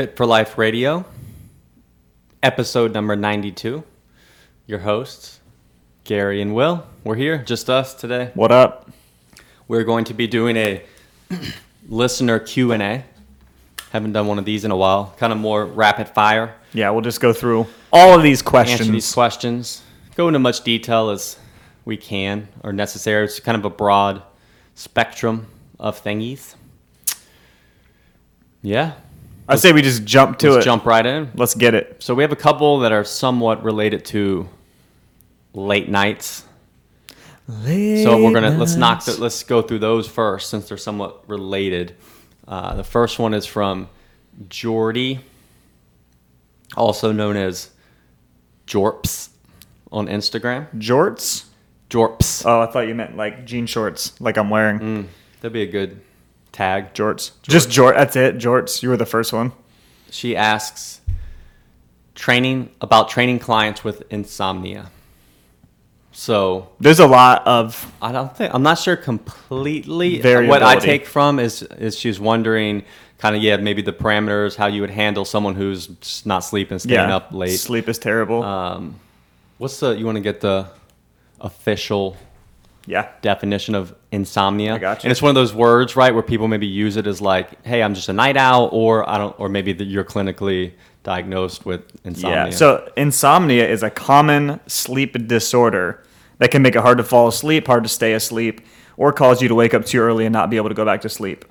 Fit for Life Radio, episode number 92. Your hosts, Gary and Will. We're here, just us today. What up? We're going to be doing a listener Q&A. Haven't done one of these in a while. Kind of more rapid fire. Yeah, we'll just go through all of these questions. Answer these questions. Go into much detail as we can or necessary. It's kind of a broad spectrum of thingies. Yeah. I say we just jump to Let's it. jump right in. Let's get it. So we have a couple that are somewhat related to late nights. Late So we're gonna let's knock the, let's go through those first since they're somewhat related. Uh, the first one is from Jordy, also known as Jorps on Instagram. jorts. Jorps. Oh, I thought you meant like jean shorts, like I'm wearing. Mm, that'd be a good tag. Jorts. Just jort. That's it. Jorts. You were the first one. She asks training about training clients with insomnia. So There's a lot of I don't think I'm not sure completely. What I take from is is she's wondering kind of yeah maybe the parameters how you would handle someone who's not sleeping, staying yeah. up late. Sleep is terrible. Um, what's the you want to get the official yeah. definition of insomnia? I got you. And it's one of those words right where people maybe use it as like hey I'm just a night owl or I don't or maybe that you're clinically diagnosed with insomnia. Yeah. So insomnia is a common sleep disorder that can make it hard to fall asleep, hard to stay asleep, or cause you to wake up too early and not be able to go back to sleep.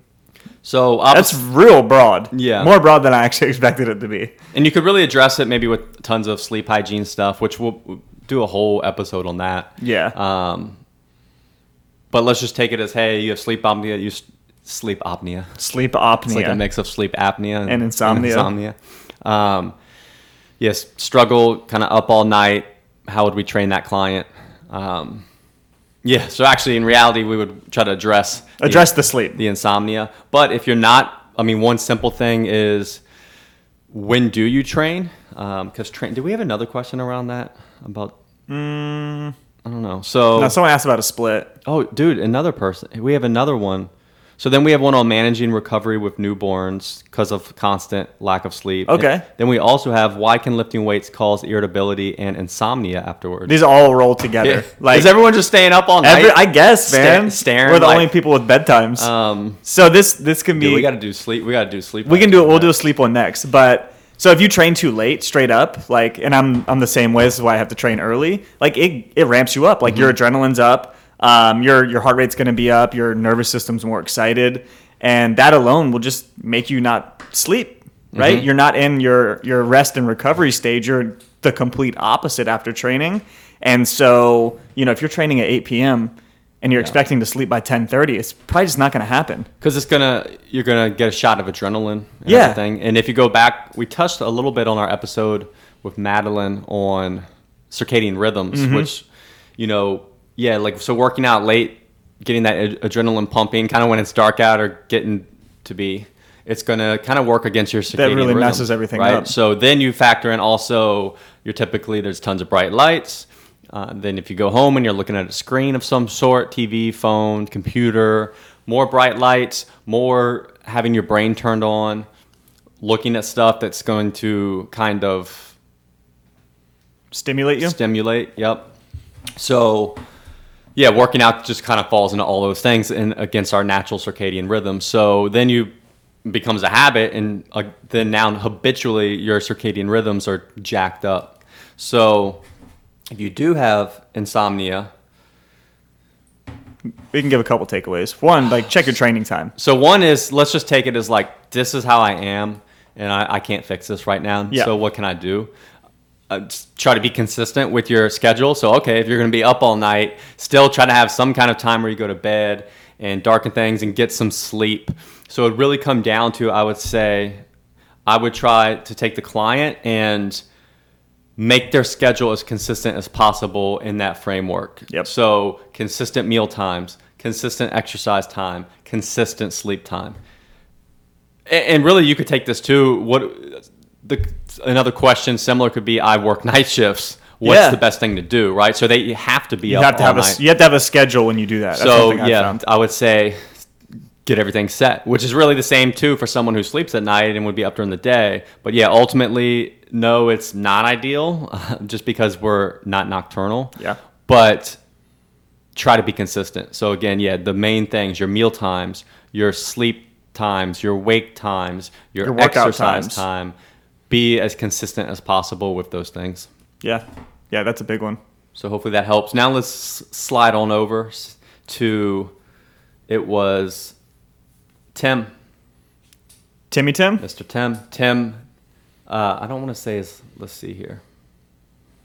so That's real broad. Yeah. More broad than I actually expected it to be. And you could really address it maybe with tons of sleep hygiene stuff, which we'll we'll do a whole episode on that. Yeah. Um, but let's just take it as, hey, you have sleep apnea. You sleep apnea. Sleep apnea. It's like a mix of sleep apnea and, And insomnia. insomnia. Um, yes, struggle kind of up all night. How would we train that client? Um, yeah. So actually, in reality, we would try to address Address the sleep. the insomnia. But if you're not, I mean, one simple thing is when do you train? Because train. Did we have another question around that about? Mm, I don't know. So no, someone asked about a split. oh, dude, another person. We have another one. So then we have one on managing recovery with newborns because of constant lack of sleep. Okay. And then we also have why can lifting weights cause irritability and insomnia afterwards? These all roll together. Like is everyone just staying up all night? every, I guess, Sta- man. staring We're the like- only people with bedtimes. um, so this this can be. dude, we got to do sleep. We got to do sleep. we can do it. We'll do a sleep one next. But so if you train too late, straight up, like, and I'm I'm the same way. This is why I have to train early. Like it it ramps you up. Like your Mm-hmm. adrenaline's up. Um, your your heart rate's gonna be up. Your nervous system's more excited, and that alone will just make you not sleep. Right? Mm-hmm. You're not in your your rest and recovery stage. You're the complete opposite after training. And so you know if you're training at 8 p.m. and you're expecting to sleep by 10:30, it's probably just not gonna happen. because it's gonna you're gonna get a shot of adrenaline and Yeah. everything and if you go back we touched a little bit on our episode with madeline on circadian rhythms Mm-hmm. which you know yeah like so working out late getting that ad- adrenaline pumping kind of when it's dark out or getting to be it's gonna kind of work against your circadian That really rhythm, messes everything right up. so then you factor in also you're typically there's tons of bright lights uh, then if you go home and you're looking at a screen of some sort tv phone computer more bright lights more having your brain turned on looking at stuff that's going to kind of Stimulate you. stimulate yep. So yeah working out just kind of falls into all those things and against our natural circadian rhythm. So then you becomes a habit and uh, then now habitually your circadian rhythms are jacked up. So if you do have insomnia we can give a couple takeaways. One, like check your training time. so one is let's just take it as like this is how i am and i, I can't fix this right now Yeah. so what can i do uh, try to be consistent with your schedule. So, okay, if you're going to be up all night, still try to have some kind of time where you go to bed and darken things and get some sleep. So, it really come down to, I would say, I would try to take the client and make their schedule as consistent as possible in that framework. Yep. So, consistent meal times, consistent exercise time, consistent sleep time. And really, you could take this too. What the another question similar could be: I work night shifts. What's Yeah. the best thing to do? Right. So they have to be You up have to have a you have to have a schedule when you do that. That's so yeah. I would say get everything set, which is really the same too for someone who sleeps at night and would be up during the day. But yeah, ultimately, no, it's not ideal just because we're not nocturnal. Yeah. But try to be consistent. So again, yeah, the main things, your meal times, your sleep times, your wake times, your, Your exercise times. time, be as consistent as possible with those things. Yeah. Yeah, that's a big one. So hopefully that helps. Now let's slide on over to it was Tim, Timmy Tim? Mr. Tim. Tim, uh, I don't want to say his, let's see here.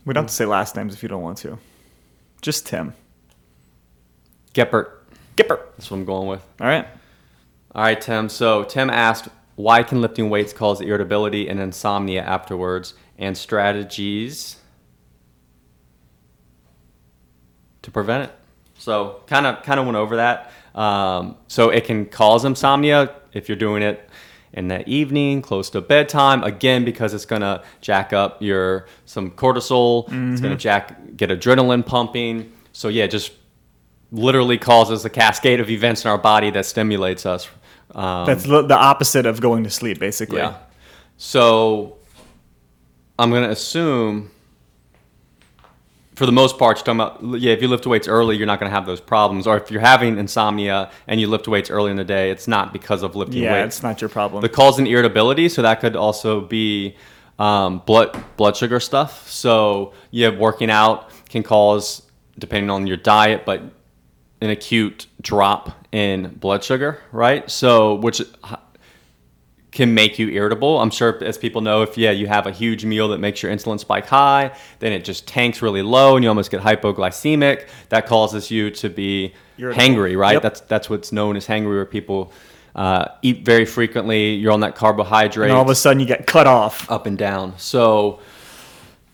We don't have to say last names if you don't want to. Just Tim. Geppert. Gipper. That's what I'm going with. All right. All right, Tim. So Tim asked, why can lifting weights cause irritability and insomnia afterwards, and strategies to prevent it? So kind of kind of went over that. Um, so it can cause insomnia if you're doing it in the evening, close to bedtime. Again, because it's gonna jack up your some cortisol. It's gonna jack get adrenaline pumping. So yeah, just literally causes a cascade of events in our body that stimulates us. Um, That's the the opposite of going to sleep, basically. yeah. So I'm gonna assume, for the most part, you're talking about yeah. If you lift weights early, you're not gonna have those problems. Or if you're having insomnia and you lift weights early in the day, it's not because of lifting Yeah, weights. it's not your problem. The cause and irritability, so that could also be um, blood blood sugar stuff. So yeah, working out can cause, depending on your diet, but an acute drop in blood sugar, right? So which can make you irritable. I'm sure as people know, if yeah, you have a huge meal that makes your insulin spike high, then it just tanks really low and you almost get hypoglycemic. That causes you to be Irritable. hangry, right? Yep. That's that's what's known as hangry, where people uh, eat very frequently. You're on that carbohydrate and all of a sudden you get cut off. up and down. So,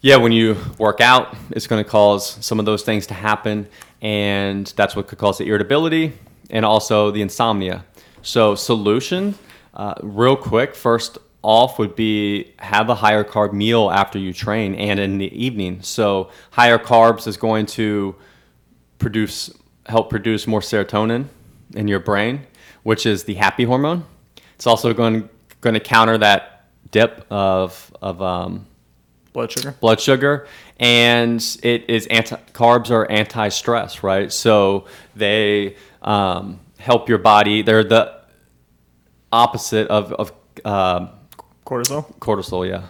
yeah, when you work out, it's going to cause some of those things to happen, and that's what could cause the irritability and also the insomnia. So, solution, uh, real quick, first off would be have a higher carb meal after you train and in the evening. So, higher carbs is going to produce help produce more serotonin in your brain, which is the happy hormone. It's also going going to counter that dip of of um, Blood sugar. blood sugar, and it is anti carbs are anti stress, right? So they um, help your body. They're the opposite of of um Cortisol. cortisol. Yeah.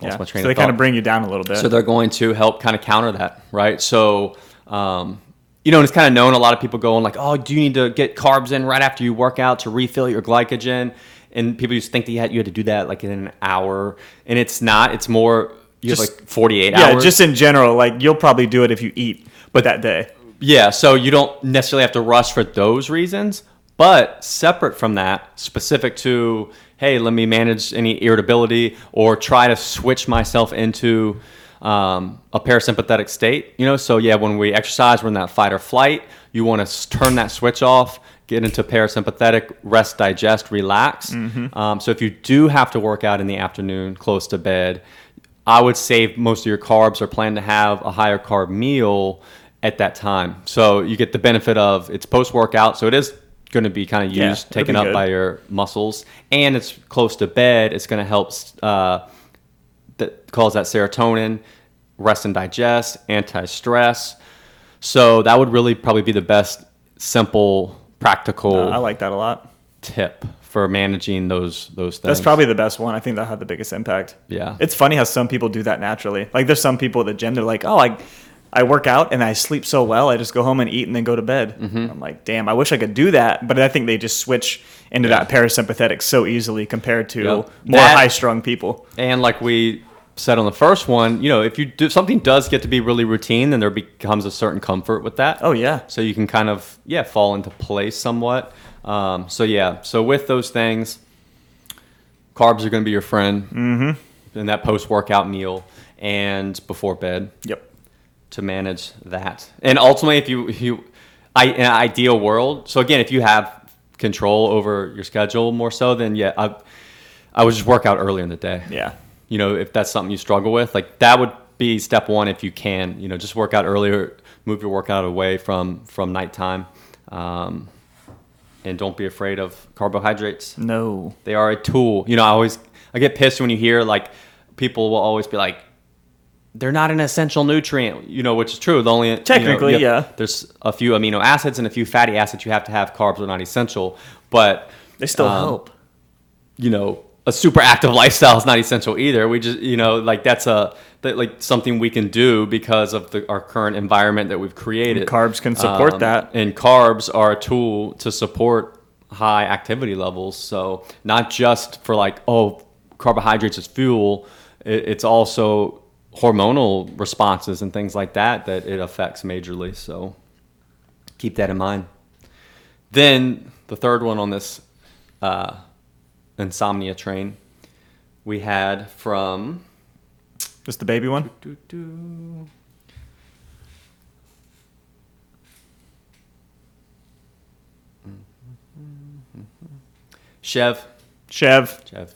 Yeah. So they kind of bring you down a little bit. So they're going to help kind of counter that, right? So, um, you know, and it's kind of known. A lot of people going like, "Oh, do you need to get carbs in right after you work out to refill your glycogen?" And people just think that you had, you had to do that like in an hour, and it's not. It's more you Just- have like forty eight yeah, hours. just in general, like you'll probably do it if you eat, but that day. Yeah, so you don't necessarily have to rush for those reasons, but separate from that, specific to, hey, let me manage any irritability or try to switch myself into um, a parasympathetic state. You know, so yeah, when we exercise, we're in that fight or flight. You want to turn that switch off, get into parasympathetic, rest, digest, relax. Um, so if you do have to work out in the afternoon, close to bed, I would save most of your carbs or plan to have a higher carb meal at that time. So you get the benefit of it's post workout, so it is going to be kind of used, it'll taken up good. by your muscles, and it's close to bed. It's going to help uh, that cause that serotonin, rest and digest, anti stress. So that would really probably be the best simple, practical Uh, I like that a lot. tip for managing those those things. That's probably the best one. I think that had the biggest impact. Yeah. It's funny how some people do that naturally. Like there's some people at the gym, they're like, oh, I, I work out and I sleep so well. I just go home and eat and then go to bed. Mm-hmm. I'm like, damn, I wish I could do that. But I think they just switch into that parasympathetic so easily compared to Yep. more high strung people. And like we said on the first one, you know, if you do something does get to be really routine, then there becomes a certain comfort with that. Oh, yeah. So you can kind of yeah fall into place somewhat. Um, so yeah, so with those things, carbs are going to be your friend mm-hmm. in that post workout meal and before bed Yep. To manage that. And ultimately, if you if you, I, in an ideal world. So again, if you have control over your schedule more so, then yeah, I, I would just work out earlier in the day. Yeah. You know, if that's something you struggle with, like that would be step one if you can. You know, just work out earlier, move your workout away from from nighttime, um, and don't be afraid of carbohydrates. No. They are a tool. You know, I always I get pissed when you hear like people will always be like, they're not an essential nutrient. You know, which is true. The only know, Technically, you have- yeah. There's a few amino acids and a few fatty acids you have to have. Carbs are not essential, but They still um, help. you know a super active lifestyle is not essential either we just you know like that's a that like something we can do because of the, our current environment that we've created And carbs can support Um, that. and carbs are a tool to support high activity levels so not just for like oh carbohydrates is fuel it, it's also hormonal responses and things like that that it affects majorly so keep that in mind then the third one on this uh, insomnia train we had from Just the baby one? Do, do, do. Chev, Chev. Chev,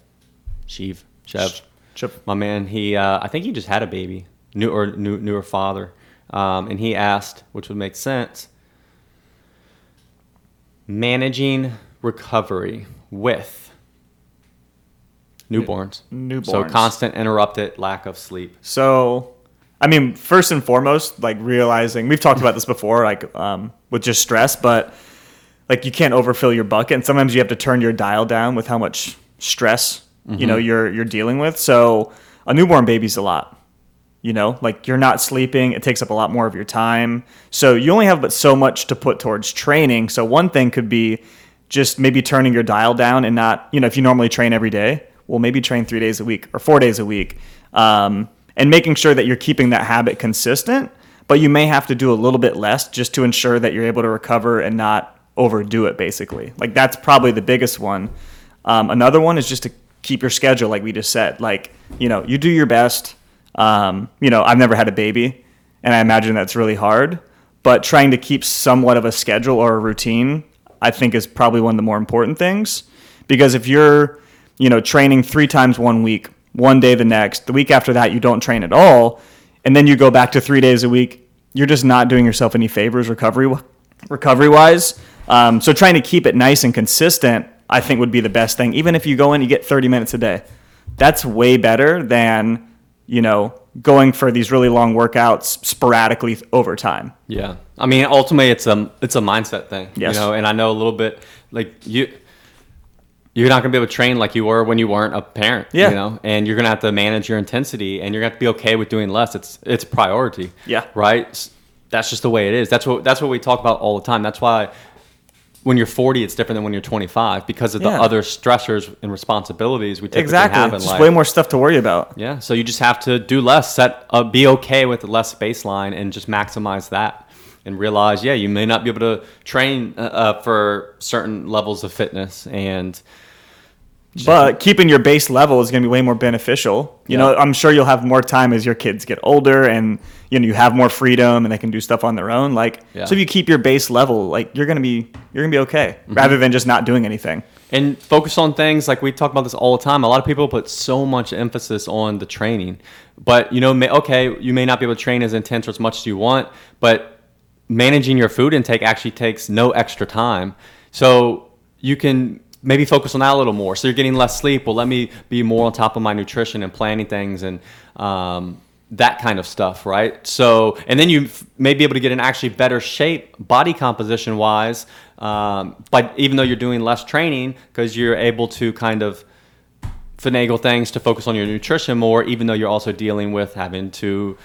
Sheev, Chev. Chip. My man, he uh, I think he just had a baby, new or new, newer father, um, and he asked, which would make sense, managing recovery with newborns. So Newborns. constant interrupted lack of sleep. So, I mean, first and foremost, like realizing we've talked about this before, like um, with just stress, but like you can't overfill your bucket, and sometimes you have to turn your dial down with how much stress you know you're you're dealing with. So, a newborn baby's a lot. You know, like you're not sleeping, it takes up a lot more of your time. So you only have but so much to put towards training. So one thing could be just maybe turning your dial down and not, you know, if you normally train every day, well, maybe train three days a week or four days a week. Um, and making sure that you're keeping that habit consistent, but you may have to do a little bit less just to ensure that you're able to recover and not overdo it, basically. Like that's probably the biggest one. Um, another one is just to keep your schedule, like we just said. Like, you know, you do your best. Um, you know, I've never had a baby, and I imagine that's really hard. But trying to keep somewhat of a schedule or a routine, I think, is probably one of the more important things. Because if you're, you know, training three times one week, one day the next, the week after that you don't train at all, and then you go back to three days a week, you're just not doing yourself any favors recovery recovery wise. Um, so trying to keep it nice and consistent, I think, would be the best thing. Even if you go in, you get 30 minutes a day. That's way better than you know going for these really long workouts sporadically over time. Yeah, I mean, ultimately, it's a it's a mindset thing. Yes. You know, and I know a little bit like you. You're not gonna be able to train like you were when you weren't a parent. Yeah. You know, and you're gonna have to manage your intensity, and you're gonna have to be okay with doing less. It's it's priority. Yeah. Right. That's just the way it is. That's what that's what we talk about all the time. That's why when you're 40, it's different than when you're 25 because of the Yeah. other stressors and responsibilities we typically Exactly. have in Just life. way more stuff to worry about. Yeah, so you just have to do less, set uh, be okay with less baseline, and just maximize that, and realize, yeah, you may not be able to train uh, uh, for certain levels of fitness, and But keeping your base level is going to be way more beneficial. You know, I'm sure you'll have more time as your kids get older and you know you have more freedom and they can do stuff on their own. Like Yeah. so if you keep your base level, like you're going to be you're going to be okay mm-hmm. rather than just not doing anything. and focus on things like we talk about this all the time. A lot of people put so much emphasis on the training, but you know, may, okay, you may not be able to train as intense or as much as you want, but managing your food intake actually takes no extra time. So you can maybe focus on that a little more. So you're getting less sleep. Well, let me be more on top of my nutrition and planning things and um, that kind of stuff, right? So, and then you may be able to get in actually better shape, body composition wise, um, but even though you're doing less training, because you're able to kind of finagle things to focus on your nutrition more, even though you're also dealing with having to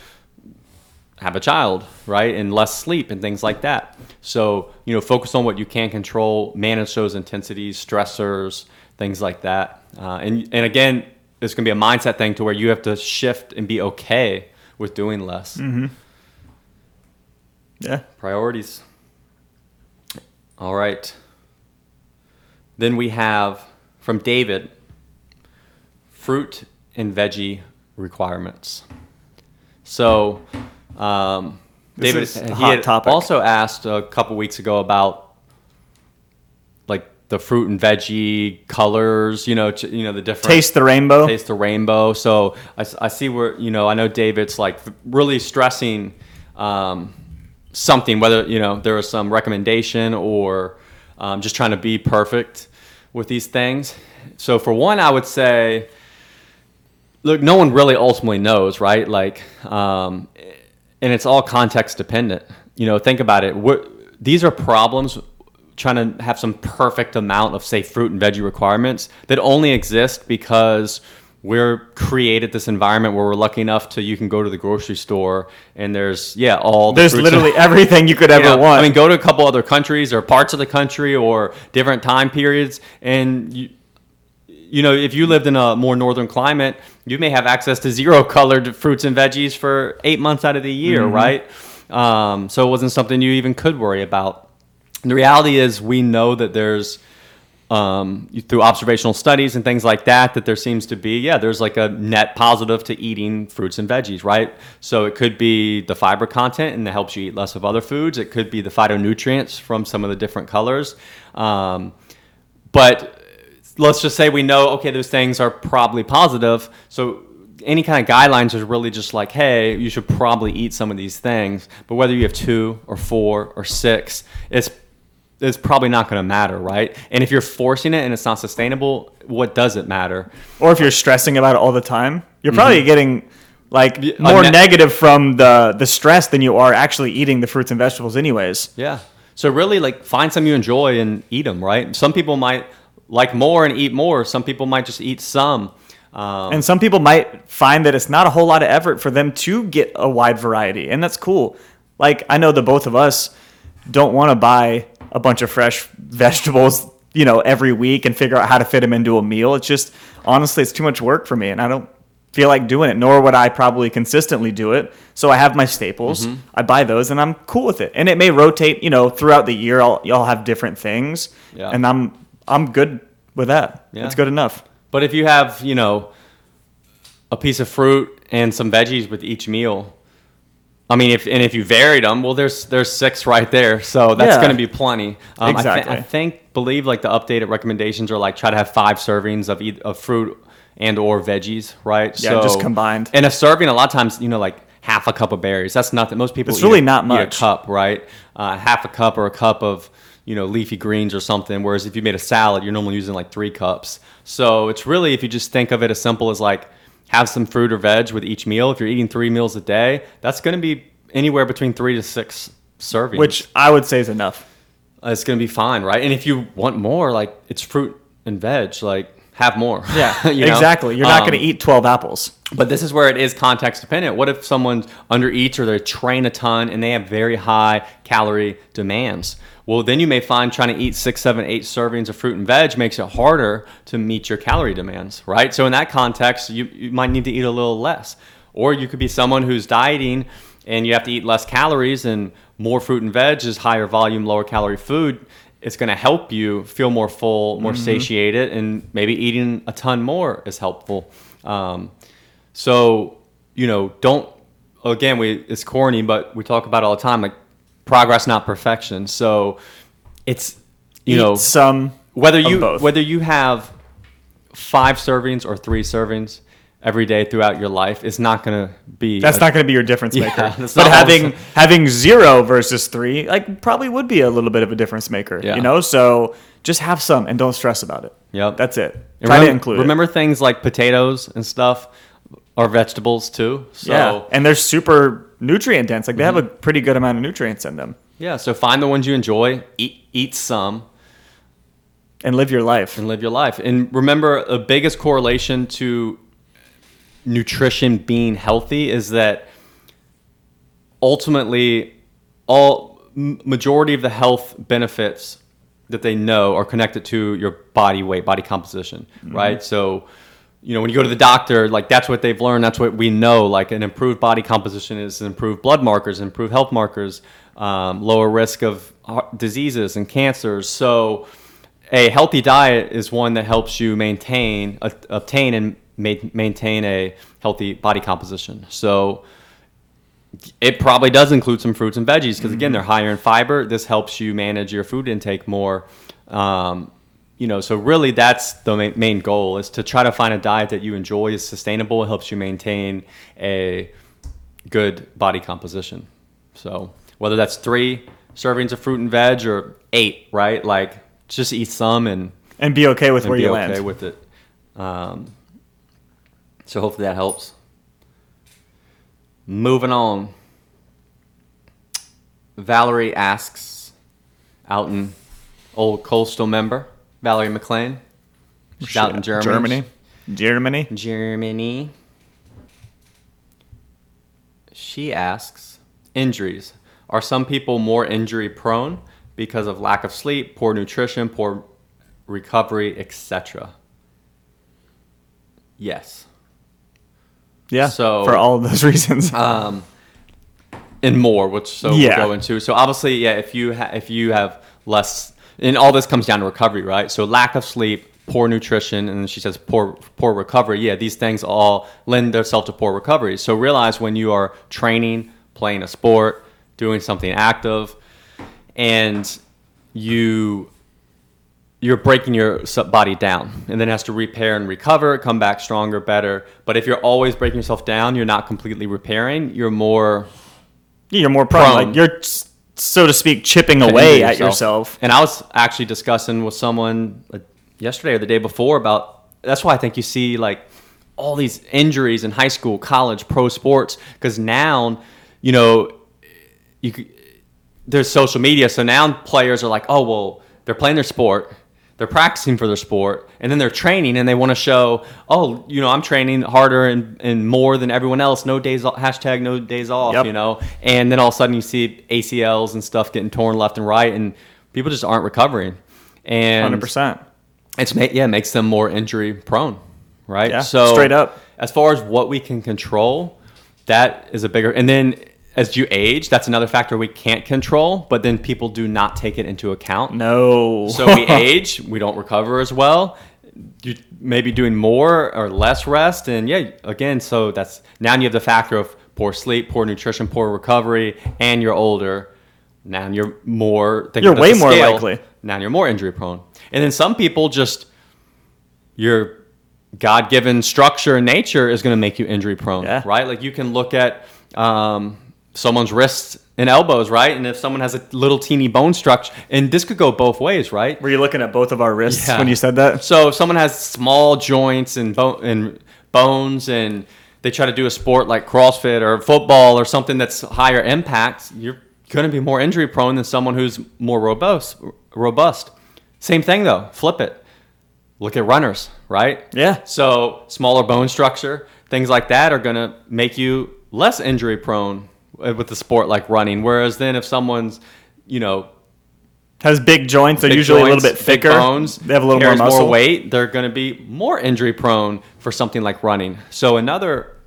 have a child, right? And less sleep and things like that. So, you know, focus on what you can control, manage those intensities, stressors, things like that. Uh, and, and again, it's going to be a mindset thing to where you have to shift and be okay with doing less. Yeah. Priorities. All right. Then we have from David fruit and veggie requirements. So, um, David, he had topic. also asked a couple weeks ago about like the fruit and veggie colors. You know, ch- you know the different Taste the rainbow. taste the rainbow. So I see where you know I know David's like really stressing um, something, whether you know there was some recommendation or um, just trying to be perfect with these things. So for one, I would say, look, no one really ultimately knows, right? Like, um, and it's all context dependent. You know, think about it. We're, these are problems trying to have some perfect amount of say fruit and veggie requirements that only exist because we're created this environment where we're lucky enough to you can go to the grocery store and there's yeah all the There's literally and- everything you could ever yeah, want. I mean, go to a couple other countries or parts of the country or different time periods, and you, you know, if you lived in a more northern climate, you may have access to zero colored fruits and veggies for eight months out of the year, Mm-hmm. right? Um, so it wasn't something you even could worry about. The reality is, we know that there's um, through observational studies and things like that, that there seems to be, yeah, there's like a net positive to eating fruits and veggies, right? So it could be the fiber content and it helps you eat less of other foods. It could be the phytonutrients from some of the different colors. Um, but let's just say we know, okay, those things are probably positive. So any kind of guidelines is really just like, hey, you should probably eat some of these things. But whether you have two or four or six, it's it's probably not going to matter, right? And if you're forcing it and it's not sustainable, what does it matter? or if you're stressing about it all the time, you're probably getting like Mm-hmm. More ne- negative from the the stress than you are actually eating the fruits and vegetables anyways. Yeah. So really, like, find some you enjoy and eat them, right? Some people might like more and eat more. Some people might just eat some. Um, And some people might find that it's not a whole lot of effort for them to get a wide variety, and that's cool. Like I know the both of us don't want to buy a bunch of fresh vegetables, you know, every week and figure out how to fit them into a meal. It's just honestly, it's too much work for me, and I don't feel like doing it. Nor would I probably consistently do it. So I have my staples. Mm-hmm. I buy those, and I'm cool with it. And it may rotate, you know, throughout the year. I'll y'all have different things, Yeah. and I'm I'm good with that. Yeah. It's good enough. But if you have, you know, a piece of fruit and some veggies with each meal, I mean, if and if you varied them, well, there's there's six right there, so that's Yeah. going to be plenty. Um, I, thi- Exactly. I think believe like the updated recommendations are like try to have five servings of eith- of fruit and or veggies, right? Yeah, just combined. And a serving, a lot of times, you know, like half a cup of berries. That's nothing. Most people It's really a- not much. a cup, right? Uh, half a cup or a cup of you know leafy greens or something. Whereas if you made a salad, you're normally using like three cups. So it's really if you just think of it as simple as like have some fruit or veg with each meal. If you're eating three meals a day, that's going to be anywhere between three to six servings. Which I would say is enough. it's going to be fine, right? And if you want more, like it's fruit and veg, like have more. Yeah, You know? exactly. You're not Um, going to eat 12 apples. but this is where it is context dependent. What if someone under eats or they train a ton and they have very high calorie demands? Well, then you may find trying to eat six, seven, eight servings of fruit and veg makes it harder to meet your calorie demands, right? So in that context, you, you might need to eat a little less. Or you could be someone who's dieting and you have to eat less calories and more fruit and veg is higher volume, lower calorie food. It's going to help you feel more full, more satiated, and maybe eating a ton more is helpful. Um, so, you know, don't again, we it's corny, but we talk about it all the time like progress not perfection. So, it's you eat know, some whether you both. whether you have 5 servings or 3 servings every day throughout your life is not going to be That's a- not going to be your difference maker. that's but having having zero versus three, like probably would be a little bit of a difference maker. Yeah. You know, so just have some and don't stress about it. Yep. That's it. And Try remember, to include remember things like potatoes and stuff are vegetables too. So yeah, and they're super nutrient dense. Like they have a Mm-hmm. pretty good amount of nutrients in them, yeah, so find the ones you enjoy, eat eat some and live your life. and live your life. And remember, the biggest correlation to nutrition being healthy is that ultimately all majority of the health benefits that they know are connected to your body weight, body composition, right? So, you know, when you go to the doctor, like that's what they've learned. That's what we know. Like an improved body composition is improved blood markers, improved health markers, um, lower risk of diseases and cancers. So, a healthy diet is one that helps you maintain, uh, obtain, and ma- maintain a healthy body composition. So, it probably does include some fruits and veggies because again they're higher in fiber this helps you manage your food intake more um, you know so really that's the main goal is to try to find a diet that you enjoy is sustainable it helps you maintain a good body composition so whether that's three servings of fruit and veg or eight right like just eat some and, And be okay with where be you okay land. with it. Um, so hopefully that helps. Moving on. Valerie asks, out in old coastal member, Valerie McLean. She's out in Germany. Germany. Germany. Germany. She asks, injuries. Are some people more injury prone because of lack of sleep, poor nutrition, poor recovery, etc.? Yes. Yeah. So- for all of those reasons. um, and more, which so Yeah. we'll go into. So obviously, yeah, if you ha- if you have less, and all this comes down to recovery, right? So lack of sleep, poor nutrition, and she says poor poor recovery. Yeah, these things all lend themselves to poor recovery. So realize when you are training, playing a sport, doing something active, and you you're breaking your body down and then has to repair and recover come back stronger better but if you're always breaking yourself down you're not completely repairing you're more Yeah, you're more prone. Prone. Like you're, so to speak, chipping to away injure at yourself. And I was actually discussing with someone yesterday or the day before about that's why I think you see like all these injuries in high school, college, pro sports because now, you know, you there's social media, so now players are like, oh well, they're playing their sport. They're practicing for their sport, and then they're training, and they want to show, oh, you know, I'm training harder and, and more than everyone else. No days off, hashtag no days off, Yep. you know. And then all of a sudden you see ACLs and stuff getting torn left and right, and people just aren't recovering. And Hundred percent. it's ma- yeah, it makes them more injury prone, right? Yeah, so straight up. As far as what we can control, that is a bigger. And then as you age, that's another factor we can't control. But then people do not take it into account. No. So we age, we don't recover as well. You may be doing more or less rest, and yeah, again, so that's now you have the factor of poor sleep, poor nutrition, poor recovery, and you're older. Now you're more. thinking You're way more scale, likely. Now you're more injury prone, and then some people just your God-given structure and nature is going to make you injury prone, Yeah. right? Like you can look at um, someone's wrists and elbows, right? And if someone has a little teeny bone structure, and this could go both ways, right? Were you looking at both of our wrists Yeah. when you said that? So if someone has small joints and, bone, and bones and they try to do a sport like CrossFit or football or something that's higher impact, you're going to be more injury prone than someone who's more robust. Robust. Same thing though. Flip it. Look at runners, right? Yeah. So smaller bone structure, things like that are going to make you less injury prone with the sport like running. Whereas then if someone's, you know, Has big joints. They're big usually a little bit thicker. bones, They have a little more muscle. weight. They're going to be more injury prone for something like running. So another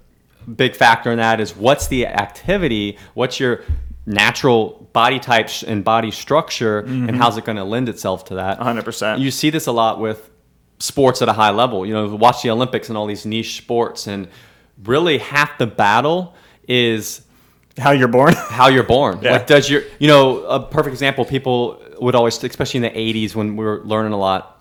big factor in that is what's the activity? What's your natural body types and body structure, Mm-hmm. and how's it going to lend itself to that? 100%. You see this a lot with sports at a high level. You know, watch the Olympics and all these niche sports, and really half the battle is How you're born. how you're born. Yeah. Like, does your, you know, a perfect example, people would always, especially in the 80s when we were learning a lot,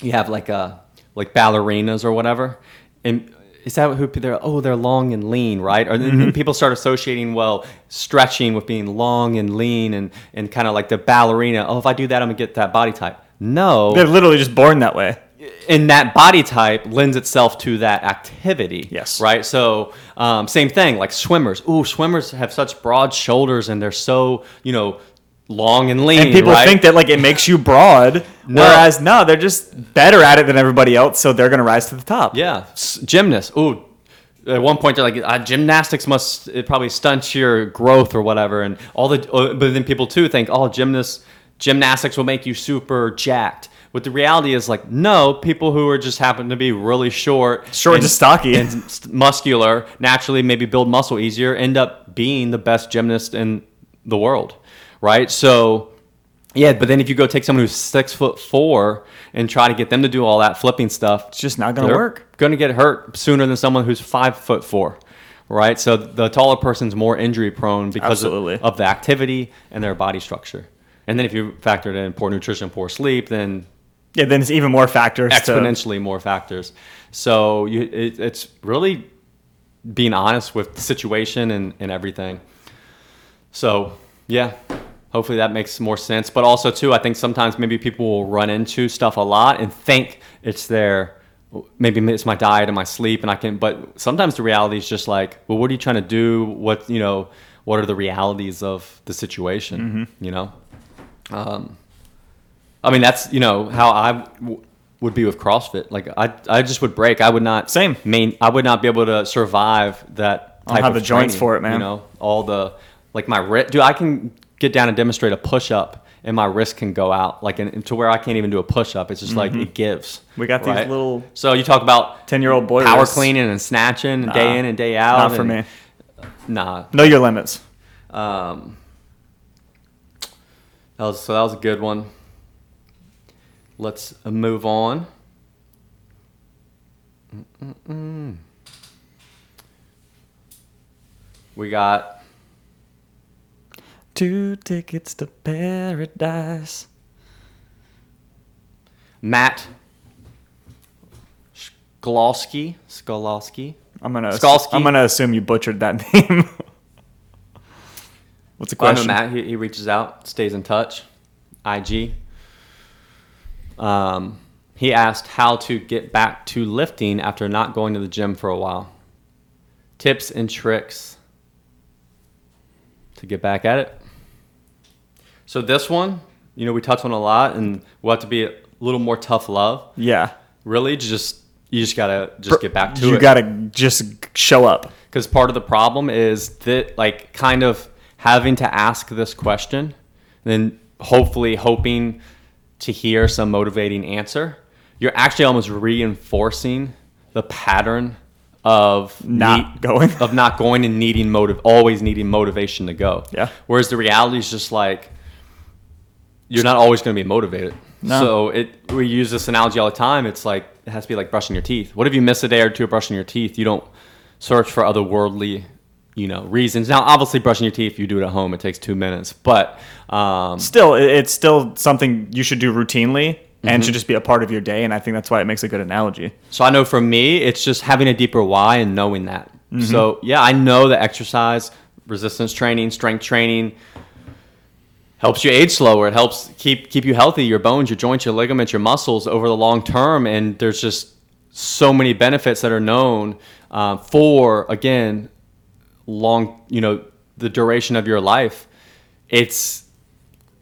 you have like a, like ballerinas or whatever. And is that who they're, oh, they're long and lean, right? Or Mm-hmm. people start associating, well, stretching with being long and lean and, and kind of like the ballerina. Oh, if I do that, I'm going to get that body type. No They're literally just born that way. And that body type lends itself to that activity. Yes. Right. So um, same thing, like swimmers. Ooh, swimmers have such broad shoulders and they're so you know long and lean. And people right? think that like it makes you broad, No. whereas no, they're just better at it than everybody else, so they're gonna rise to the top. Yeah, S- gymnasts. Ooh, at one point they're like, uh, gymnastics must it probably stunt your growth or whatever, and all the. Uh, but then people too think, oh, gymnasts, gymnastics will make you super jacked. But the reality is like, no, people who are just happen to be really short, Short and stocky. and muscular, naturally maybe build muscle easier, end up being the best gymnast in the world, right? So. Yeah, but then if you go take someone who's six foot four and try to get them to do all that flipping stuff, It's just not gonna work. Going to get hurt sooner than someone who's five foot four, right? So the taller person's more injury prone because of, of the activity and their body structure. And then if you factor in poor nutrition, poor sleep, then Yeah, then it's even more factors. to- exponentially more factors. So you, it, it's really being honest with the situation and, and everything. So yeah, Hopefully that makes more sense. But also too, I think sometimes maybe people will run into stuff a lot and think it's their maybe it's my diet and my sleep and I can but sometimes the reality is just like, well what are you trying to do? What you know, what are the realities of the situation? You know? Um I mean that's you know how I w- would be with CrossFit. Like I I just would break. I would not Same. main I would not be able to survive that I don't have of the joints training, for it, man. You know, all the like my wrist. Dude, I can get down and demonstrate a push up, and my wrist can go out like in, to where I can't even do a push up. It's just like it gives. Mm-hmm. We got these little So you talk about 10-year-old boy power wrists. cleaning and snatching Nah, day in and day out. Not for and- me. Nah. Know your limits. Um, that was so that was a good one. Let's move on. Mm-mm-mm. We got Two tickets to paradise. Matt Skolowski. Skolowski. I'm gonna Skalski? I'm gonna assume you butchered that name. What's the Well, I know? Matt. He, he reaches out, stays in touch. IG. Um, he asked how to get back to lifting after not going to the gym for a while. Tips and tricks to get back at it. So this one, you know, we touch on a lot, and we'll have to be a little more tough love. Yeah. Really, just you just gotta just get back to you it. You gotta just show up. because part of the problem is that like kind of having to ask this question then hopefully hoping to hear some motivating answer you're actually almost reinforcing the pattern of Not need- going. of not going and needing motive always needing motivation to go Yeah. whereas the reality is just like you're not always going to be motivated No. so it we use this analogy all the time it's like it has to be like brushing your teeth what if you miss a day or two of brushing your teeth you don't search for other worldly you know reasons now obviously brushing your teeth you do it at home it takes two minutes but um, Still, it's still something you should do routinely Mm-hmm. and should just be a part of your day. And I think that's why it makes a good analogy. So I know for me, it's just having a deeper why and knowing that. Mm-hmm. So yeah, I know that exercise, resistance training, strength training helps you age slower. It helps keep keep you healthy, your bones, your joints, your ligaments, your muscles over the long term. And there's just so many benefits that are known uh, for again long, you know, the duration of your life. It's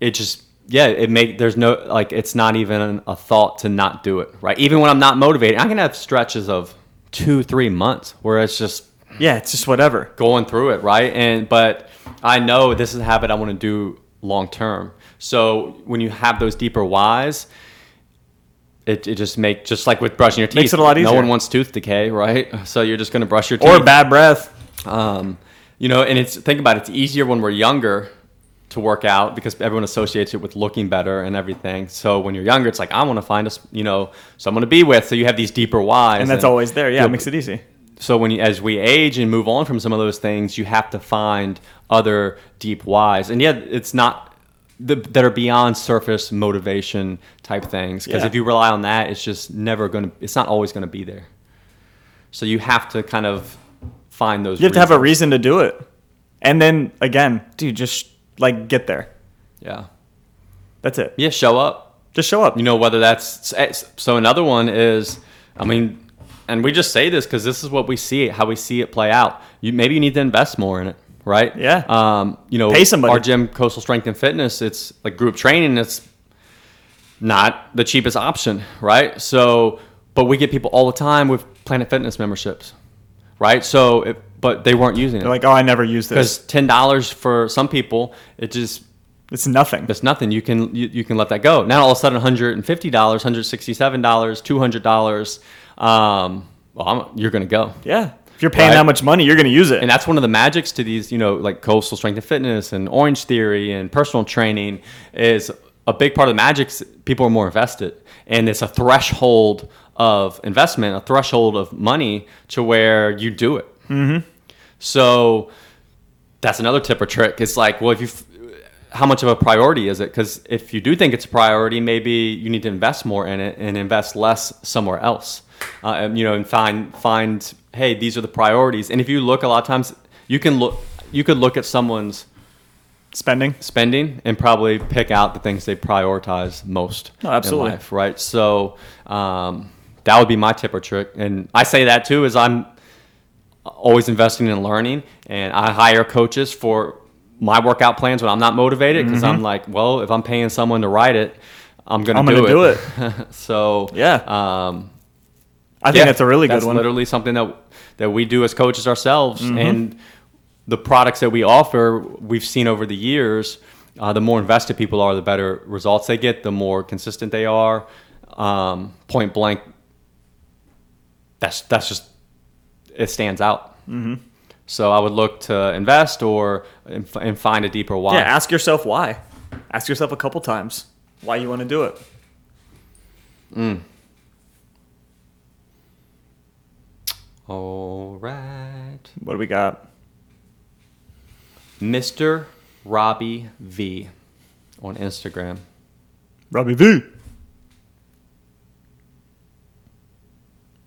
it just yeah it make there's no like it's not even a thought to not do it right even when i'm not motivated i can have stretches of two three months where it's just Yeah, it's just whatever. going through it right and but i know this is a habit i want to do long term so when you have those deeper whys it, it just make just like with brushing your teeth Makes it a lot easier. no one wants tooth decay right so you're just going to brush your teeth Or bad breath. Um, you know, and it's think about it, it's easier when we're younger to work out because everyone associates it with looking better and everything. So when you're younger, it's like I want to find a you know someone to be with. So you have these deeper whys, And that's always there. Yeah, it makes it easy. So when you, as we age and move on from some of those things, you have to find other deep whys, and yet it's not the, that are beyond surface motivation type things. Because Yeah. if you rely on that, it's just never going to. It's not always going to be there. So you have to kind of find those. You have to have a reason to do it. And then again, dude, just like get there. Yeah. That's it. Yeah, show up. Just show up. You know, whether that's so. Another one is, I mean, and we just say this because this is what we see it, how we see it play out. You maybe you need to invest more in it, right? Yeah. Um, you know, Pay somebody. Our gym, Coastal Strength and Fitness, it's like group training. It's not the cheapest option, right? So, but we get people all the time with Planet Fitness memberships, right? So, it, but they weren't using it They're like, oh, I never used this. because ten dollars for some people, it just It's nothing. It's nothing. You can you, you can let that go. Now all of a sudden, one hundred and fifty dollars, one hundred sixty-seven dollars, two hundred dollars. Um, well, I'm, you're gonna go, Yeah. If you're paying Right. that much money, you're going to use it. and that's one of the magics to these. You know, like coastal strength and fitness and Orange Theory and personal training is a big part of the magic. People are more invested, and it's a threshold of investment, a threshold of money to where you do it. Mm-hmm. So that's another tip or trick. It's like, well, if you, how much of a priority is it? Because if you do think it's a priority, maybe you need to invest more in it and invest less somewhere else. Uh, and, you know, and find find, hey, these are the priorities. And if you look, a lot of times you can look, you could look at someone's Spending. spending and probably pick out the things they prioritize most No, absolutely. in life, right? So um, that would be my tip or trick. And I say that too, is I'm always investing in learning, and I hire coaches for my workout plans when I'm not motivated because I'm like, well, if I'm paying someone to write it, I'm gonna Mm-hmm. I'm do gonna it. do it. so Yeah. um, I think that's a really good that's one. literally something that that we do as coaches ourselves, Mm-hmm. and the products that we offer, we've seen over the years. Uh, the more invested people are, the better results they get. The more consistent they are. Um, point blank. That's that's just it stands out. Mm-hmm. So I would look to invest or and, find a deeper why. Yeah, ask yourself why. Ask yourself a couple times why you want to do it. All right. What do we got? Mr. Robbie V on Instagram. Robbie V.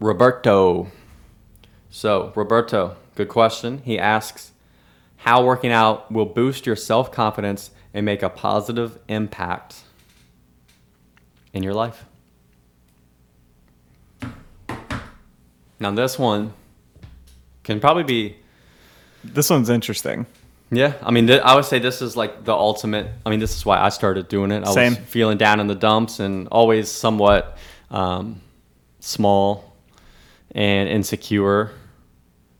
Roberto. So, Roberto, good question. He asks how working out will boost your self confidence and make a positive impact in your life. Now, this one can probably be This one's interesting. Yeah, I mean, th- I would say this is like the ultimate. I mean, this is why I started doing it. I Same. was feeling down in the dumps and always somewhat um, small and insecure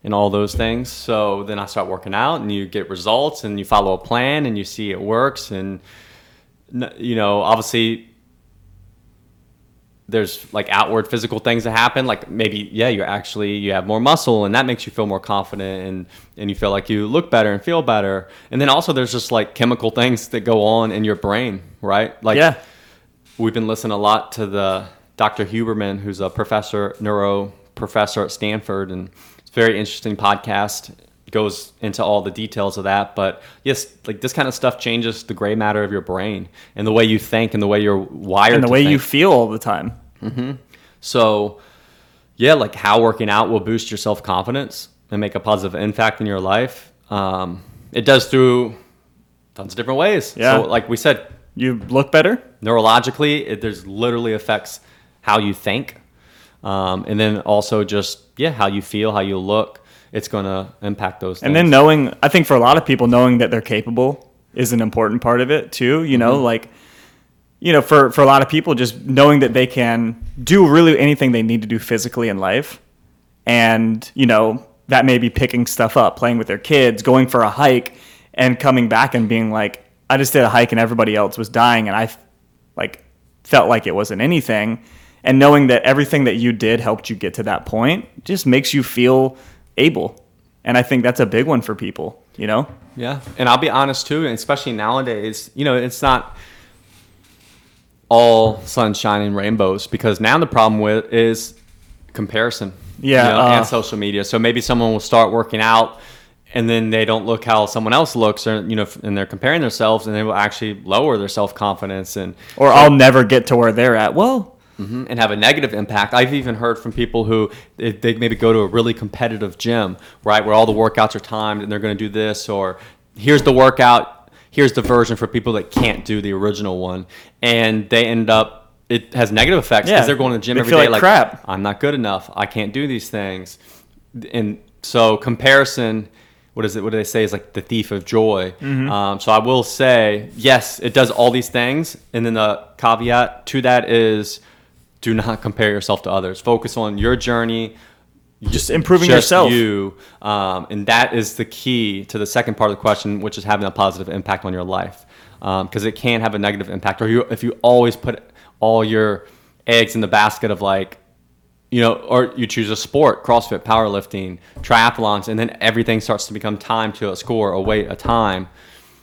and all those things. So then I start working out and you get results and you follow a plan and you see it works. And, you know, obviously there's like outward physical things that happen like maybe yeah you're actually you have more muscle and that makes you feel more confident and and you feel like you look better and feel better and then also there's just like chemical things that go on in your brain right like yeah. we've been listening a lot to the dr huberman who's a professor neuro professor at stanford and it's a very interesting podcast goes into all the details of that but yes like this kind of stuff changes the gray matter of your brain and the way you think and the way you're wired And the to way you feel all the time. So, yeah, like how working out will boost your self confidence and make a positive impact in your life. Um, it does through tons of different ways. Yeah. So, like we said, You look better. neurologically, it there's literally affects how you think, um, and then also just yeah how you feel, how you look. It's going to impact those. Things. And then knowing, I think for a lot of people, knowing that they're capable is an important part of it too. You know, like, you know, for, for a lot of people, just knowing that they can do really anything they need to do physically in life. And, you know, that may be picking stuff up, playing with their kids, going for a hike, and coming back and being like, I just did a hike and everybody else was dying. And I, like, felt like it wasn't anything. And knowing that everything that you did helped you get to that point just makes you feel able. And I think that's a big one for people, you know? Yeah, and I'll be honest too, and especially nowadays, you know, it's not all sunshine and rainbows because now the problem with is comparison. Yeah, you know, uh, and social media. So maybe someone will start working out, and then they don't look how someone else looks, or you know, and they're comparing themselves, and they will actually lower their self confidence and Or I'll never get to where they're at. Well, and have a negative impact. I've even heard from people who they they maybe go to a really competitive gym, right, where all the workouts are timed and they're going to do this, or here's the workout, here's the version for people that can't do the original one, and they end up it has negative effects because Yeah, they're going to the gym they every day like crap. I'm not good enough, I can't do these things, and so comparison. What is it? What do they say is like the thief of joy? Mm-hmm. Um, so I will say, yes, it does all these things, and then the caveat to that is do not compare yourself to others. Focus on your journey, just improving just yourself. you, um, and that is the key to the second part of the question, which is having a positive impact on your life, because it can have a negative impact. Or you, if you always put all your eggs in the basket of like, you know, or you choose a sport, CrossFit, powerlifting, triathlons, and then everything starts to become time to a score, a weight, a time.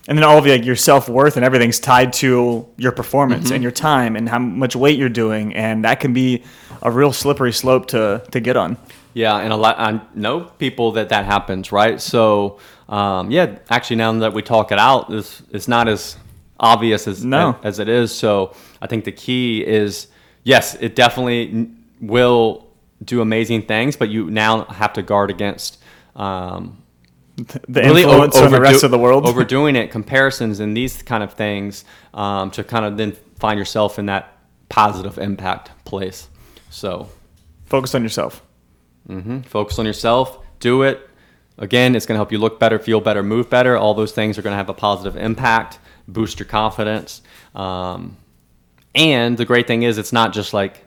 And then all of like, your self worth and everything's tied to your performance Mm-hmm. and your time and how much weight you're doing. And that can be a real slippery slope to, to get on. Yeah, and a lot I know people that that happens, right? So, um, yeah, actually, now that we talk it out, it's, it's not as obvious as No. as it is. So, I think the key is yes, it definitely will do amazing things, but you now have to guard against um, the influence o- on the rest of the world. overdoing it, comparisons and these kind of things um, to kind of then find yourself in that positive impact place. So Focus on yourself. hmm Focus on yourself. Do it. Again, it's going to help you look better, feel better, move better. All those things are going to have a positive impact, boost your confidence. Um, and the great thing is, it's not just like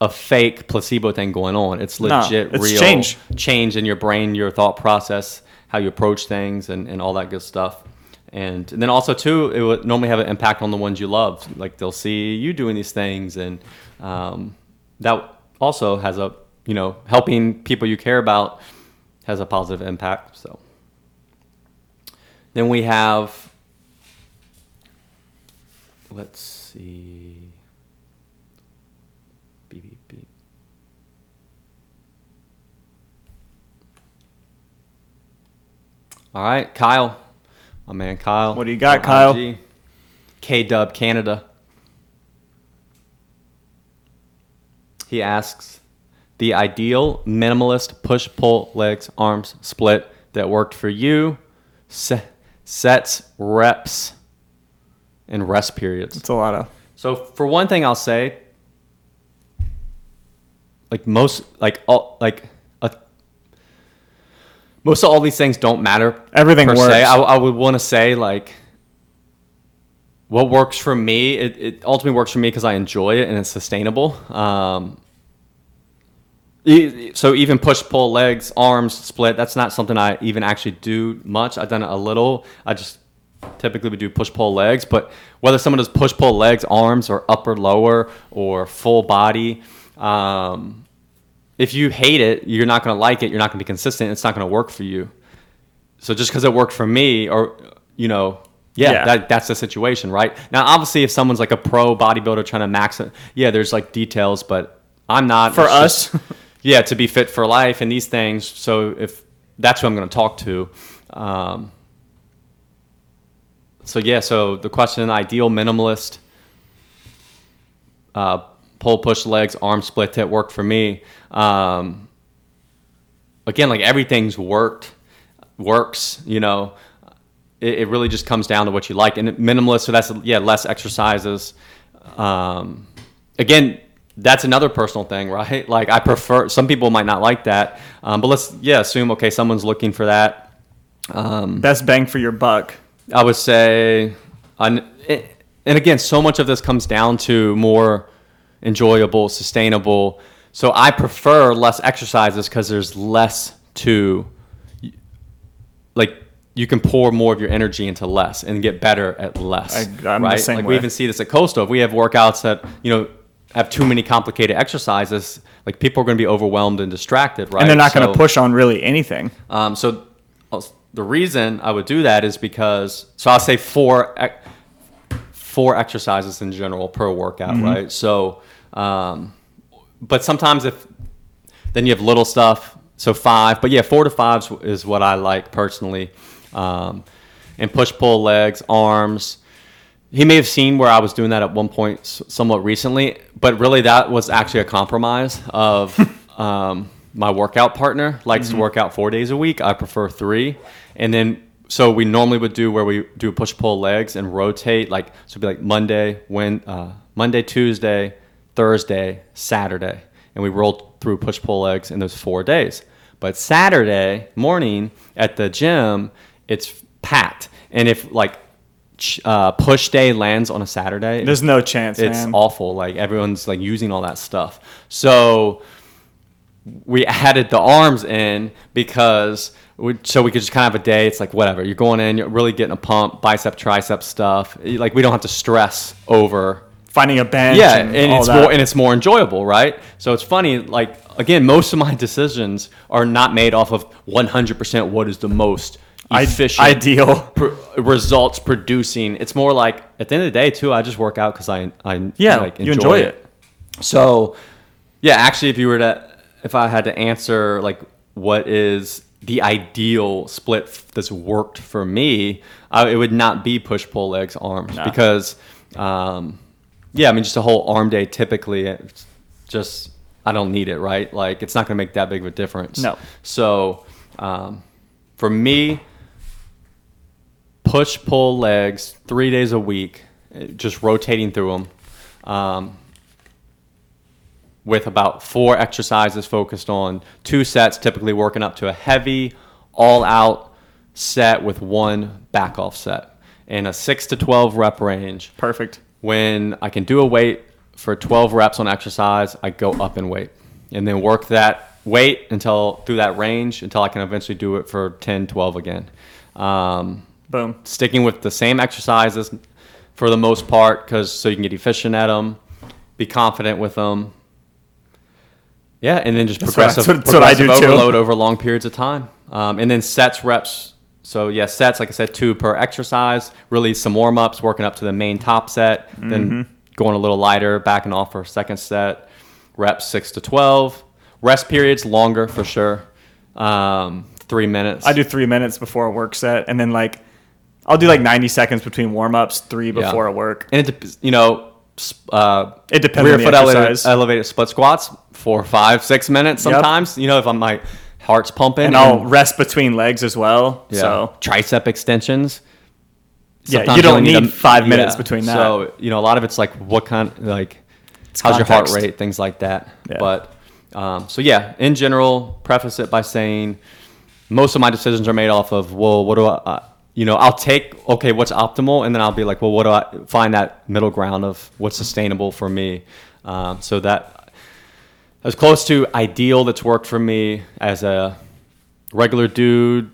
a fake placebo thing going on. It's No, legit, it's real change. change in your brain, your thought process, how you approach things, and, and all that good stuff. And, and then also too, it would normally have an impact on the ones you love. Like they'll see you doing these things, and um, that also has a you know helping people you care about has a positive impact. So then we have let's see. All right, Kyle, my man Kyle. What do you got, Kyle? K Dub Canada. He asks, the ideal minimalist push pull legs arms split that worked for you, se- sets, reps, and rest periods. It's a lot of. So for one thing, I'll say, like most, like all, like most of all these things don't matter. Everything per works. Se. I, I would want to say like, what works for me, it, it ultimately works for me because I enjoy it and it's sustainable. Um, so even push pull legs arms split that's not something i even actually do much i've done it a little i just typically would do push pull legs but whether someone does push pull legs arms or upper lower or full body um, if you hate it you're not going to like it you're not going to be consistent it's not going to work for you. So just because it worked for me or you know yeah, Yeah. That, that's the situation right? Now obviously if someone's like a pro bodybuilder trying to max it yeah there's like details but i'm not. For us. just- yeah to be fit for life and these things so if that's who i'm going to talk to. Um, so yeah so the question ideal minimalist uh, pull push legs arm split that worked for me um, again like everything's worked works you know it, it really just comes down to what you like and minimalist so that's yeah less exercises um, again that's another personal thing right like i prefer some people might not like that um, but let's yeah assume okay someone's looking for that um, Best bang for your buck. I would say, and and again, so much of this comes down to more enjoyable, sustainable. So I prefer less exercises because there's less to, like, you can pour more of your energy into less and get better at less. I- I'm the same like way. we even see this at Coastal. If we have workouts that you know have too many complicated exercises, like people are going to be overwhelmed and distracted, right? And they're not going to push on really anything. um, so uh, the reason I would do that is because so I'll say four four exercises in general per workout, Mm-hmm. right? So, um, but sometimes if then you have little stuff, so five. But yeah, four to five is what I like personally. Um, and push pull legs, arms. He may have seen where I was doing that at one point, somewhat recently, but really that was actually a compromise of um, my workout partner likes to work out four days a week. I prefer three, and then so we normally would do where we do push pull legs and rotate, like so it'd be like Monday, when uh, Monday, Tuesday, Thursday, Saturday, and we rolled through push pull legs in those four days. But Saturday morning at the gym, it's packed, and if like uh, push day lands on a Saturday, There's no chance, it's man. awful. Like everyone's like using all that stuff. So we added the arms in because we, so we could just kind of have a day. It's like whatever you're going in, you're really getting a pump, bicep, tricep stuff. Like we don't have to stress over Finding a bench. yeah, and, and, it's that. more and it's more enjoyable, right? So it's funny. Like again, most of my decisions are not made off of 100% what is the most I- ideal. pr- results producing. It's more like at the end of the day, too. I just work out because I I Yeah, like, you enjoy it. So yeah, actually, if you were to if I had to answer like what is the ideal split that's worked for me, I, it would not be push pull legs arms No. because um, yeah, I mean just a whole arm day typically it's just I don't need it right like it's not gonna make that big of a difference. No. So um, for me, push pull legs three days a week, eh, just rotating through them. Um, with about four exercises focused on two sets, typically working up to a heavy, all out set with one back off set in a six to 12 rep range. Perfect. When I can do a weight for 12 reps on exercise, I go up in weight and then work that weight until through that range until I can eventually do it for 10, 12 again. Um, Boom. sticking with the same exercises for the most part because so you can get efficient at them, be confident with them. Yeah, and then just That's what progressive, that's what I progressive do too. overload over long periods of time. Um, and then sets, reps. So yeah, sets like I said, two per exercise. Really some warm ups, working up to the main top set, Mm-hmm. then going a little lighter, backing off for a second set. Reps six to twelve. Rest periods longer for sure. Um, three minutes. I do three minutes before a work set, and then like I'll do like 90 seconds between warm ups, three Yeah. before a work. and it dep- you know uh, It depends rear on the foot elevated, exercise. elevated split squats four five six minutes Yep. sometimes you know if i'm my heart's pumping and I'll rest between legs as well. yeah. So tricep extensions Yeah, you don't only need five minutes between that. so you know a lot of it's like what kind like It's how's your heart rate things like that Yeah. but um, so yeah in general preface it by saying most of my decisions are made off of well what do i uh, you know i'll take okay what's optimal and then i'll be like well what do i find that middle ground of what's sustainable for me um, so that as close to ideal that's worked for me as a regular dude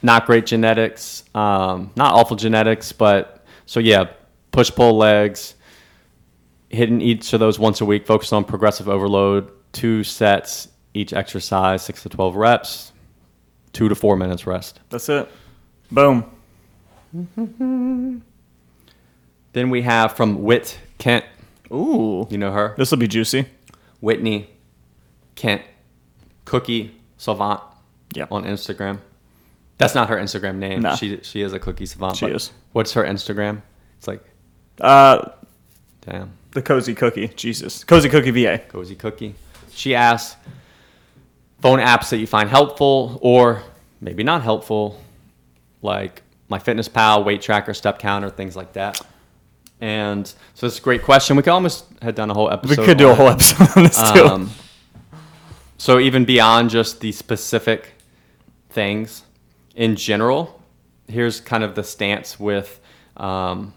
not great genetics um, not awful genetics but so yeah push pull legs hitting each of those once a week focus on progressive overload two sets each exercise six to 12 reps two to four minutes rest that's it. Boom. then we have from wit kent Ooh. you know her This will be juicy. Whitney kent cookie savant Yeah. on instagram that's not her instagram name No. she, she is a cookie savant She is. what's her instagram it's like Uh, damn the cozy cookie. Jesus. Cozy cookie VA. Cozy Cookie. She asks phone apps that you find helpful or maybe not helpful, like MyFitnessPal, weight tracker, step counter, things like that. And so it's a great question. We could almost have done a whole episode. We could do a whole episode on this too. Um, so even beyond just the specific things in general, here's kind of the stance with um,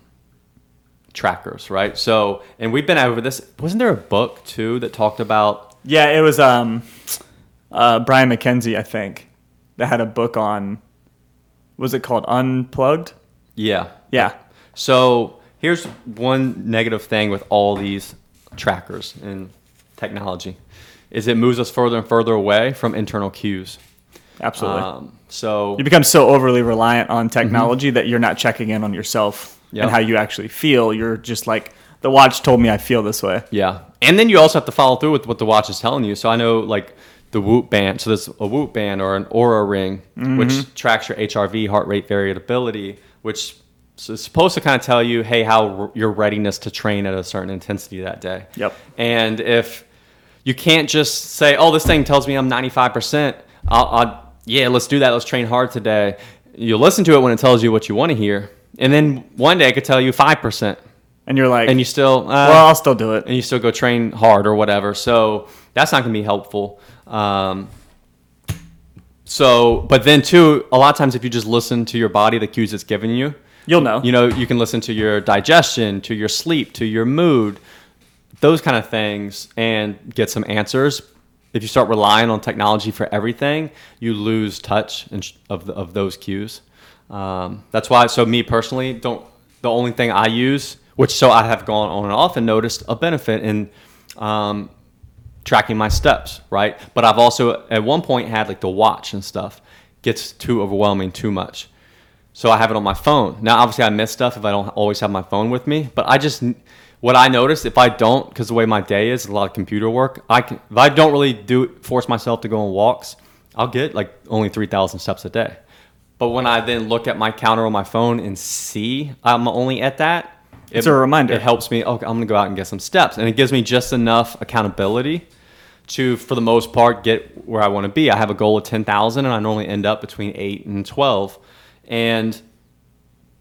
trackers, right? So, and we've been over this. Wasn't there a book too that talked about? yeah, it was um, uh, Brian MacKenzie, I think, that had a book on. Was it called Unplugged? Yeah. Yeah. So here's one negative thing with all these trackers and technology, is it moves us further and further away from internal cues. Absolutely. Um, so you become so overly reliant on technology that you're not checking in on yourself Yeah. and how you actually feel. You're just like the watch told me I feel this way. Yeah, and then you also have to follow through with what the watch is telling you. So I know like the Whoop band. So there's a Whoop band or an Oura ring, which tracks your HRV, heart rate variability, which is supposed to kind of tell you, hey, how r- your readiness to train at a certain intensity that day. Yep. And if you can't just say, oh, this thing tells me I'm 95%, I'll, I'll yeah, let's do that. Let's train hard today. You listen to it when it tells you what you want to hear, and then one day it could tell you five percent, And you're like, and you still uh, well, I'll still do it. and you still go train hard or whatever. So that's not going to be helpful. Um, so, but then too, a lot of times if you just listen to your body, the cues it's giving you, You'll know. you know, you can listen to your digestion, to your sleep, to your mood, those kind of things, and get some answers. If you start relying on technology for everything, you lose touch of the, of those cues. Um, that's why. So me personally, don't the only thing I use, which so I have gone on and off and noticed a benefit in um, tracking my steps, right? But I've also at one point had like the watch and stuff gets too overwhelming, too much. So I have it on my phone. Now, obviously, I miss stuff if I don't always have my phone with me. But I just, what I notice if I don't, because the way my day is, a lot of computer work, I can, if I don't really do force myself to go on walks, I'll get like only 3,000 steps a day. But when I then look at my counter on my phone and see I'm only at that, It's a reminder. It helps me. Okay, I'm gonna go out and get some steps, and it gives me just enough accountability to, for the most part, get where I want to be. I have a goal of 10,000 and I normally end up between 8 and 12. And,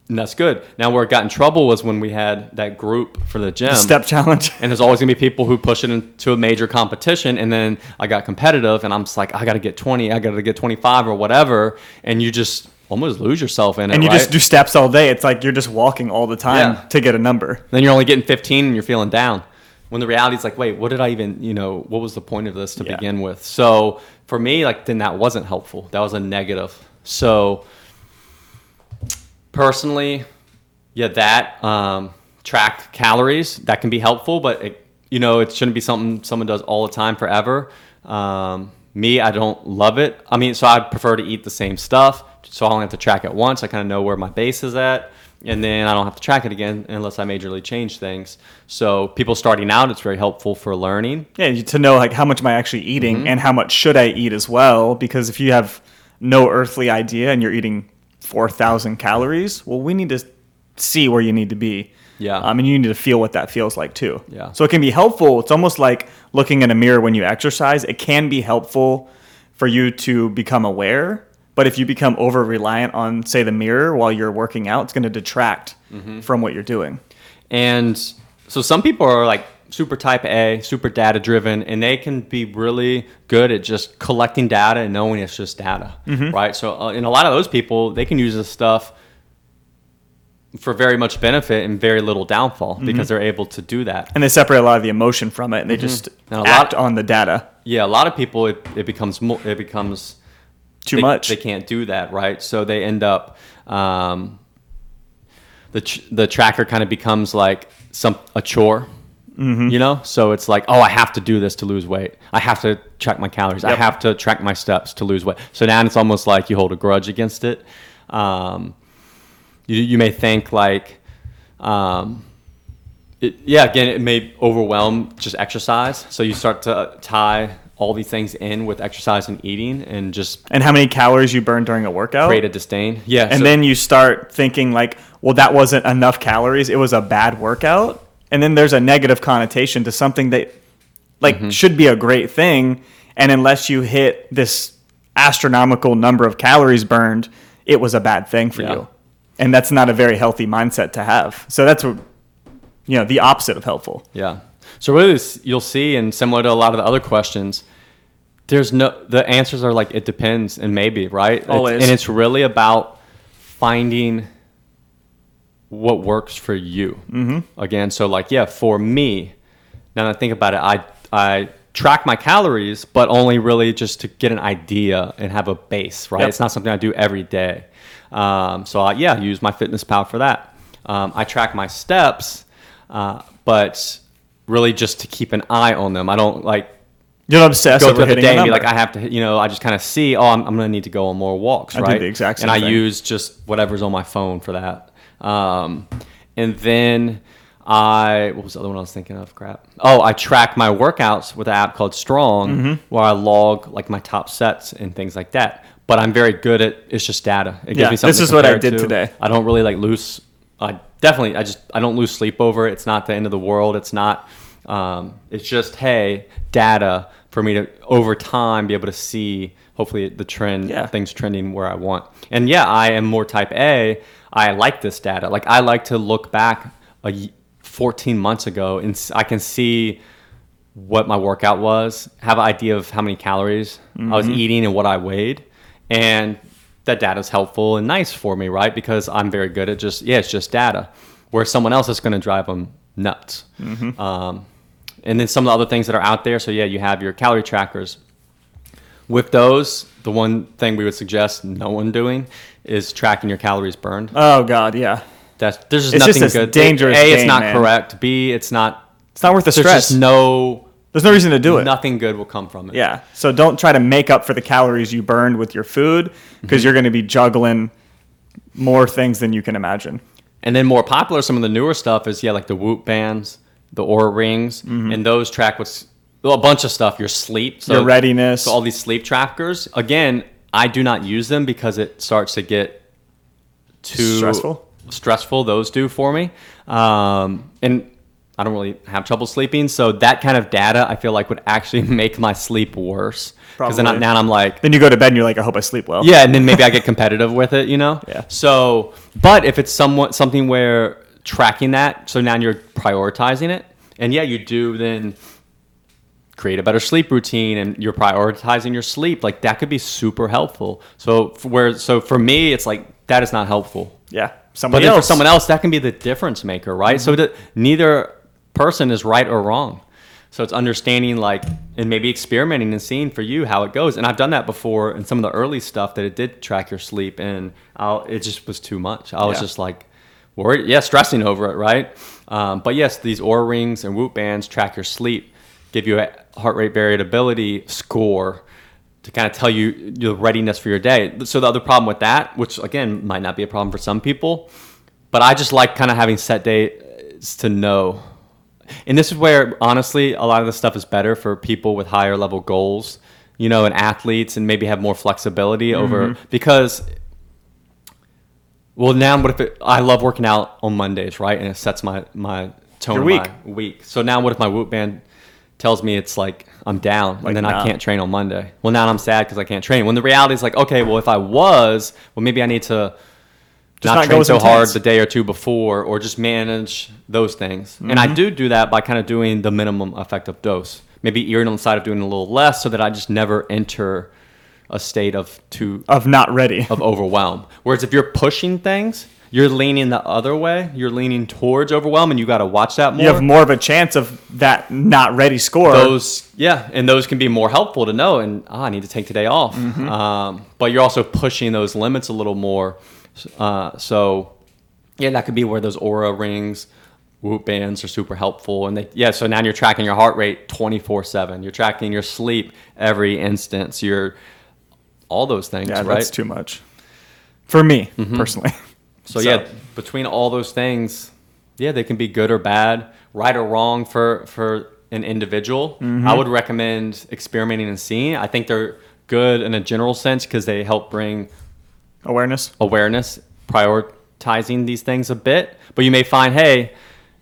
and that's good. Now, where it got in trouble was when we had that group for the gym. Step challenge. and there's always gonna be people who push it into a major competition and then i got competitive and i'm just like i gotta get 20 i gotta get 25 or whatever and you just almost lose yourself in it And you right? just do steps all day. It's like you're just walking all the time Yeah. to get a number. then you're only getting 15 and you're feeling down when the reality is like wait what did i even you know what was the point of this to Yeah. begin with so for me like then that wasn't helpful that was a negative so personally yeah that um, track calories that can be helpful but it, you know it shouldn't be something someone does all the time forever um, me i don't love it i mean so i prefer to eat the same stuff so i only have to track it once i kind of know where my base is at and then i don't have to track it again unless i majorly change things so people starting out it's very helpful for learning Yeah, to know like how much am I actually eating Mm-hmm. and how much should I eat as well? Because if you have no earthly idea and you're eating four thousand calories, well, we need to see where you need to be. Yeah. Um, and you need to feel what that feels like too. Yeah. So it can be helpful. It's almost like looking in a mirror when you exercise. It can be helpful for you to become aware. But if you become over reliant on, say, the mirror while you're working out, it's going to detract Mm-hmm. from what you're doing. And so some people are like super type A, super data driven, and they can be really good at just collecting data and knowing it's just data, right? So, uh, and a lot of those people, they can use this stuff for very much benefit and very little downfall because they're able to do that. And they separate a lot of the emotion from it, and they just And act on the data. Yeah, a lot of people, it, it becomes more, it becomes Too they, much. They can't do that, right? So they end up, um, the tr- the tracker kind of becomes like some a chore, Mm-hmm. you know. So it's like, oh, I have to do this to lose weight. I have to track my calories. I have to track my steps to lose weight. So now it's almost like you hold a grudge against it. Um, you you may think like. Um, it, yeah, again, it may overwhelm just exercise. So you start to tie all these things in with exercise and eating, and just and how many calories you burn during a workout. create a disdain. Yeah, and so- then you start thinking like, well, that wasn't enough calories. It was a bad workout. And then there's a negative connotation to something that like Mm-hmm. should be a great thing. And unless you hit this astronomical number of calories burned, it was a bad thing for Yeah. you. And that's not a very healthy mindset to have. So that's what you know, the opposite of helpful. yeah. So really, this- you'll see, and similar to a lot of the other questions, there's no the answers are like it depends and maybe right. It's- Always. and it's really about finding what works for you. Mm-hmm. Again, so like yeah, for me, now that I think about it, I I track my calories, but only really just to get an idea and have a base, right? Yep. It's not something I do every day. Um, so I, yeah, use MyFitnessPal for that. Um, I track my steps, uh, but really just to keep an eye on them. I don't like You're not obsessed go over the day and be like, I have to, you know, I just kind of see, oh, I'm, I'm going to need to go on more walks, I do right? the exact And I thing. use just whatever's on my phone for that. Um, and then I, what was the other one I was thinking of? Crap. Oh, I track my workouts with an app called Strong, Mm-hmm. where I log like my top sets and things like that. But I'm very good at it's just data. It gives Yeah, me something this is what I did to. today. I don't really like lose. I definitely, I just, I don't lose sleep over it. It's not the end of the world. It's not. Um, it's just hey, data for me to over time be able to see hopefully the trend, Yeah. things trending where I want. And yeah, I am more type A. I like this data. Like I like to look back a y 14 months ago and I can see what my workout was, have an idea of how many calories I was eating and what I weighed. And that data is helpful and nice for me, right? Because I'm very good at just, yeah, it's just data. Where someone else is going to drive them nuts. Um, and then some of the other things that are out there. So, yeah, you have your calorie trackers. With those, the one thing we would suggest no one doing is tracking your calories burned. oh god, yeah. That's there's just It's just nothing a good. dangerous A, it's game, not man. correct. B, it's not. It's not worth the There's stress. just no There's no reason to do it. nothing good will come from it. Yeah. So don't try to make up for the calories you burned with your food because you're going to be juggling more things than you can imagine. And then more popular, some of the newer stuff is yeah, like the Whoop bands, the Oura rings, Mm-hmm. and those track what's well, a bunch of stuff. Your sleep, so, Your readiness. So all these sleep trackers. Again, I do not use them because it starts to get too Stressful? Stressful. Those do for me, um, and I don't really have trouble sleeping. So that kind of data I feel like would actually make my sleep worse. Because then I, now I'm like, Then you go to bed and you're like, I hope I sleep well. yeah, and then maybe I get competitive with it, you know. Yeah. So, but if it's somewhat something where tracking that, so now you're prioritizing it, and yeah, you do then create a better sleep routine, and you're prioritizing your sleep. Like that could be super helpful. So for where, so for me, it's like that is not helpful. Yeah. But Somebody then for someone else, that can be the difference maker, right? So that neither person is right or wrong. So it's understanding like and maybe experimenting and seeing for you how it goes. And I've done that before in some of the early stuff that it did track your sleep, and I'll, it just was too much. I was Yeah. just like worried, yeah, stressing over it, right? Um, but yes, these Oura rings and Whoop bands track your sleep, give you a heart rate variability score to kind of tell you your readiness for your day. So the other problem with that, which again might not be a problem for some people, but I just like kind of having set days to know. And this is where honestly a lot of the stuff is better for people with higher level goals, you know, and athletes and maybe have more flexibility over mm-hmm. because well now what if it, I love working out on Mondays, right? And it sets my my tone Your week. week. So now what if my Whoop band tells me it's like I'm down Like, and then nah. I can't train on Monday. Well, now I'm sad because I can't train. When the reality is like, okay, well if I was, well maybe I need to Just not, not train so hard the day or two before, or just manage those things. And Mm-hmm. I do do that by kind of doing the minimum effective dose. Maybe erring on the side of doing a little less, so that I just never enter a state of too of not ready. of overwhelm. Whereas if you're pushing things, you're leaning the other way. You're leaning towards overwhelm, and you got to watch that more. You have more of a chance of that not ready score. those yeah and those can be more helpful to know and ah, i need to take today off Mm-hmm. um, but you're also pushing those limits a little more uh, so yeah that could be where those oura rings whoop bands are super helpful and they yeah so now you're tracking your heart rate 24 7 you're tracking your sleep every instance you're all those things yeah, right Mm-hmm. that's too much for me personally. So, yeah, between all those things, yeah, they can be good or bad, right or wrong for for an individual. Mm-hmm. I would recommend experimenting and seeing. I think they're good in a general sense because they help bring awareness. awareness, prioritizing these things a bit. But you may find, hey,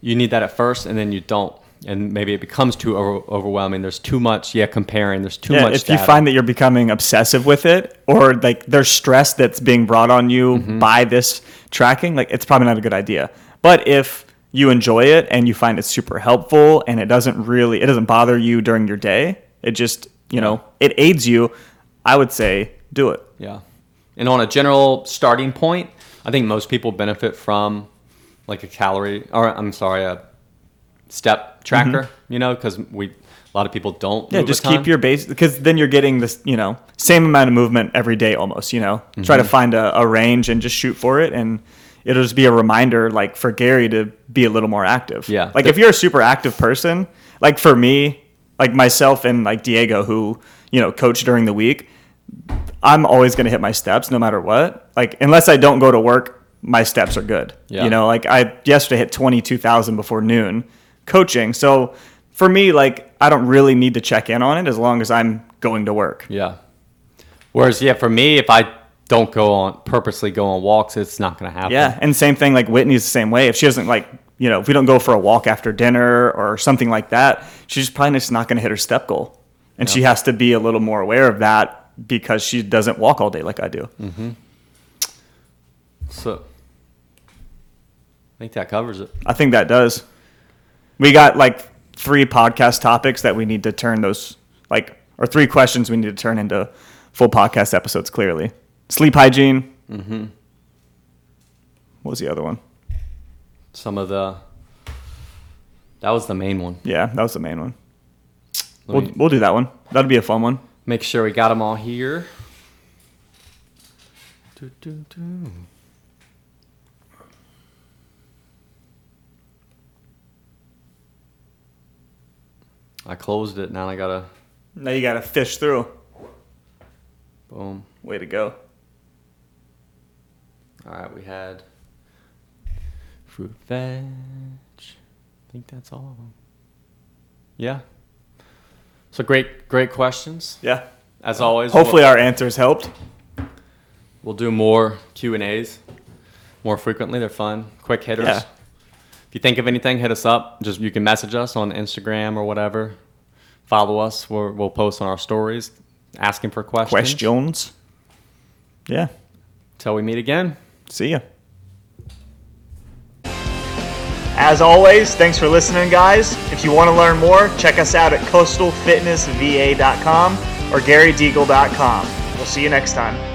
you need that at first, and then you don't, and maybe it becomes too over- overwhelming. There's too much, yeah, comparing. There's too Yeah, much. if you find that you're becoming obsessive with it, or like there's stress that's being brought on you Mm-hmm. by this tracking, like it's probably not a good idea. But if you enjoy it and you find it super helpful and it doesn't really, it doesn't bother you during your day, it just, you know, it aids you. I would say do it. Yeah. And on a general starting point, I think most people benefit from like a calorie or I'm sorry, a step tracker, mm-hmm. you know, because we lot of people don't. Yeah, just keep your base because then you're getting this, you know, same amount of movement every day almost. You know, try Mm-hmm. to find a, a range and just shoot for it, and it'll just be a reminder, like for Gary to be a little more active. Yeah. like if you're a super active person, like for me, like myself and like Diego, who you know coach during the week, I'm always gonna hit my steps no matter what. Like unless I don't go to work, my steps are good. Yeah. You know, like I yesterday hit twenty two thousand before noon coaching. So for me, like I don't really need to check in on it as long as I'm going to work. Yeah. Whereas, yeah, for me, if I don't go on purposely go on walks, it's not going to happen. Yeah, and same thing. Like Whitney's the same way. If she doesn't like, you know, if we don't go for a walk after dinner or something like that, she's probably just not going to hit her step goal, and she has to be a little more aware of that because she doesn't walk all day like I do. Mm-hmm. So I think that covers it. I think that does. We got like three podcast topics that we need to turn those like or three questions we need to turn into full podcast episodes. Clearly, sleep hygiene. Mm-hmm. What was the other one? Some of the that was the main one. Yeah, that was the main one. Let We'll, me we'll do that one. That'll be a fun one. make sure we got them all here. Do, do, do. I closed it. Now I gotta Now you got to fish through. boom. Way to go. All right, we had fruit veg. I think that's all of them. Yeah. So great, great questions Yeah. as always. Hopefully our answers helped. we'll, we'll do more Q and A's more frequently. They're fun, quick hitters. Yeah. If you think of anything, hit us up. Just you can message us on Instagram or whatever. Follow us. We'll, we'll post on our stories asking for questions. Questions. Yeah. Till we meet again. See ya. As always, thanks for listening, guys. If you want to learn more, check us out at coastalfitnessva.com or garydeagle.com. We'll see you next time.